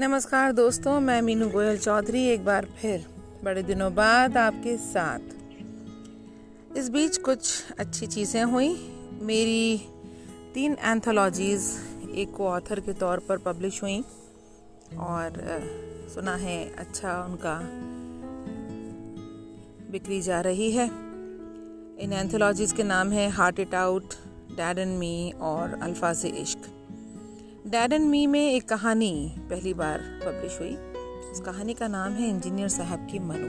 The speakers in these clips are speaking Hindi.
नमस्कार दोस्तों, मैं मीनू गोयल चौधरी एक बार फिर बड़े दिनों बाद आपके साथ। इस बीच कुछ अच्छी चीज़ें हुई। मेरी तीन एंथोलॉजीज़ एक को ऑथर के तौर पर पब्लिश हुई और सुना है अच्छा उनका बिक्री जा रही है। इन एंथोलॉजीज़ के नाम है heart it out dad and me और अल्फाज इश्क डैड एंड मी में एक कहानी पहली बार पब्लिश हुई। उस कहानी का नाम है इंजीनियर साहब की मनु।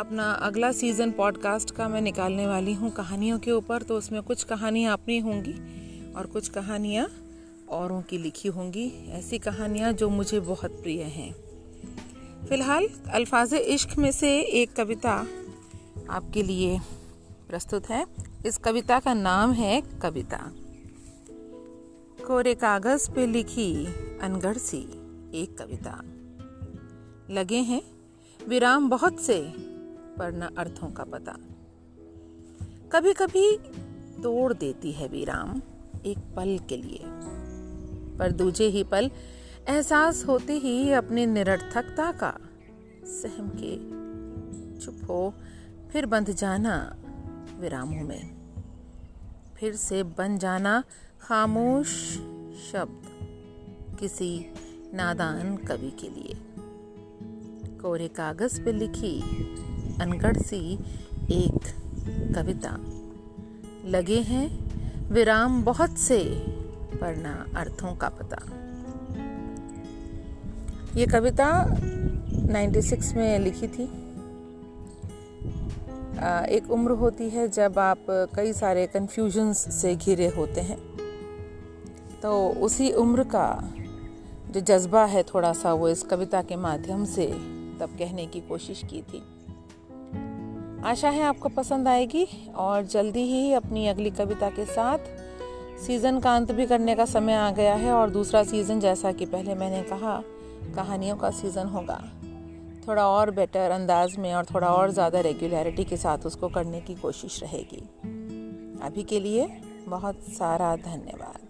अपना अगला सीज़न पॉडकास्ट का मैं निकालने वाली हूँ कहानियों के ऊपर तो उसमें कुछ कहानियाँ अपनी होंगी और कुछ कहानियाँ औरों की लिखी होंगी। ऐसी कहानियाँ जो मुझे बहुत प्रिय हैं। फ़िलहाल अल्फाज इश्क में से एक कविता आपके लिए प्रस्तुत है। इस कविता का नाम है कविता। कोरे कागज़ पे लिखी अनगढ़ सी एक कविता। लगे हैं विराम बहुत से, पर न अर्थों का पता। कभी कभी तोड़ देती है विराम एक पल के लिए। पर दूजे ही पल एहसास होते ही अपने निरर्थकता का सहम के चुप हो, फिर बंध जाना विरामों में। फिर से बन जाना खामोश शब्द किसी नादान कवि के लिए। कोरे कागज़ पे लिखी अनगढ़ सी एक कविता। लगे हैं विराम बहुत से पर ना अर्थों का पता। ये कविता 96 में लिखी थी। एक उम्र होती है जब आप कई सारे कन्फ्यूजन्स से घिरे होते हैं। तो उसी उम्र का जो जज्बा है थोड़ा सा वो इस कविता के माध्यम से तब कहने की कोशिश की थी। आशा है आपको पसंद आएगी और जल्दी ही अपनी अगली कविता के साथ सीज़न का अंत भी करने का समय आ गया है और दूसरा सीज़न जैसा कि पहले मैंने कहा, कहानियों का सीज़न होगा। थोड़ा और बेटर अंदाज में और थोड़ा और ज़्यादा रेगुलरिटी के साथ उसको करने की कोशिश रहेगी। अभी के लिए बहुत सारा धन्यवाद।